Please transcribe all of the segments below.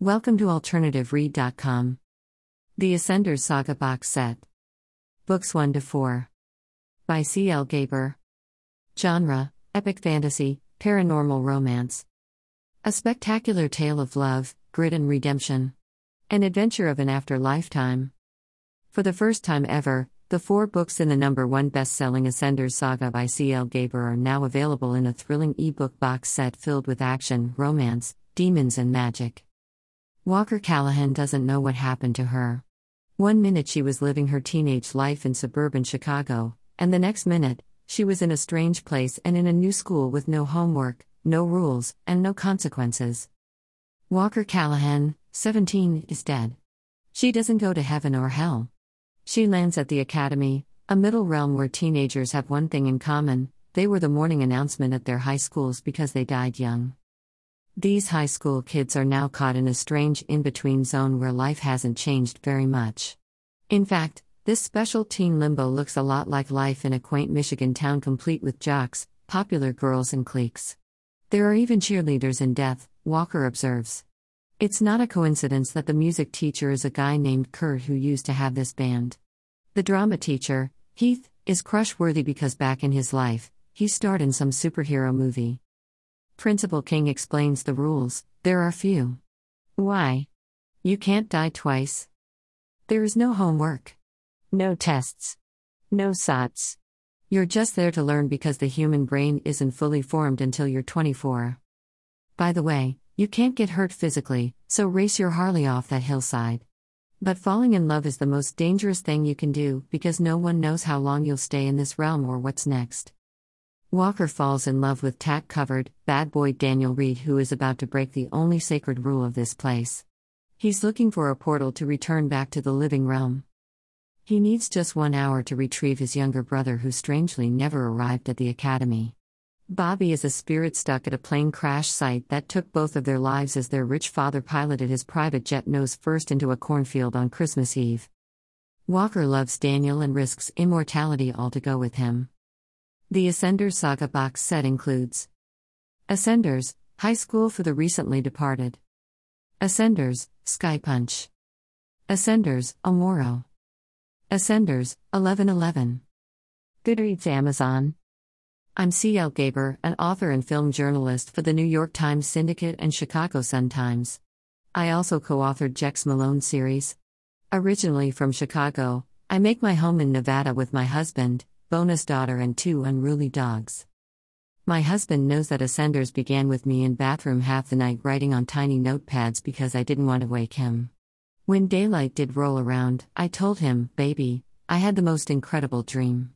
Welcome to AlternativeRead.com. The Ascenders Saga Box Set. Books 1 to 4. By C. L. Gaber. Genre Epic Fantasy, Paranormal Romance. A spectacular tale of love, grit, and redemption. An adventure of an after lifetime. For the first time ever, the four books in the number one best selling Ascenders Saga by C. L. Gaber are now available in a thrilling ebook box set filled with action, romance, demons, and magic. Walker Callahan doesn't know what happened to her. One minute she was living her teenage life in suburban Chicago, and the next minute, she was in a strange place and in a new school with no homework, no rules, and no consequences. Walker Callahan, 17, is dead. She doesn't go to heaven or hell. She lands at the academy, a middle realm where teenagers have one thing in common they were the morning announcement at their high schools because they died young. These high school kids are now caught in a strange in between zone where life hasn't changed very much. In fact, this special teen limbo looks a lot like life in a quaint Michigan town complete with jocks, popular girls, and cliques. There are even cheerleaders in death, Walker observes. It's not a coincidence that the music teacher is a guy named Kurt who used to have this band. The drama teacher, Heath, is crush worthy because back in his life, he starred in some superhero movie. Principal King explains the rules there are few. Why? You can't die twice. There is no homework, no tests, no SATs. You're just there to learn because the human brain isn't fully formed until you're 24. By the way, you can't get hurt physically, so race your Harley off that hillside. But falling in love is the most dangerous thing you can do because no one knows how long you'll stay in this realm or what's next. Walker falls in love with tack covered, bad boy Daniel Reed, who is about to break the only sacred rule of this place. He's looking for a portal to return back to the living realm. He needs just one hour to retrieve his younger brother, who strangely never arrived at the academy. Bobby is a spirit stuck at a plane crash site that took both of their lives as their rich father piloted his private jet nose first into a cornfield on Christmas Eve. Walker loves Daniel and risks immortality all to go with him. The Ascenders Saga box set includes Ascenders, High School for the Recently Departed. Ascenders, Sky Punch. Ascenders, Amoro. Ascenders, 1111. Goodreads Amazon. I'm C.L. Gaber, an author and film journalist for the New York Times Syndicate and Chicago Sun-Times. I also co authored Jex Malone series. Originally from Chicago, I make my home in Nevada with my husband, bonus daughter, and two unruly dogs. My husband knows that Ascenders began with me in bathroom half the night writing on tiny notepads because I didn't want to wake him. When daylight did roll around, I told him, baby, I had the most incredible dream.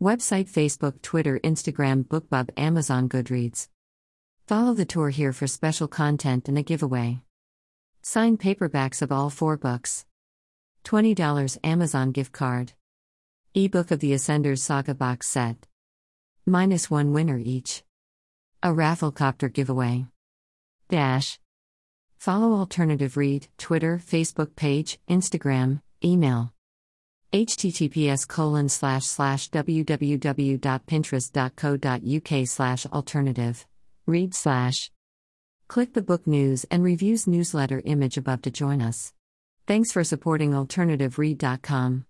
Website Facebook, Twitter, Instagram, BookBub, Amazon, Goodreads. Follow the tour here for special content and a giveaway. Signed paperbacks of all four books. $20 Amazon gift card. Ebook of the Ascenders Saga box set. Minus one winner each. A Rafflecopter giveaway. Dash. Follow Alternative Read, Twitter, Facebook page, Instagram, email. https colon slash slash www.pinterest.co.uk slash alternative. Read slash. Click the book news and reviews newsletter image above to join us. Thanks for supporting AlternativeRead.com.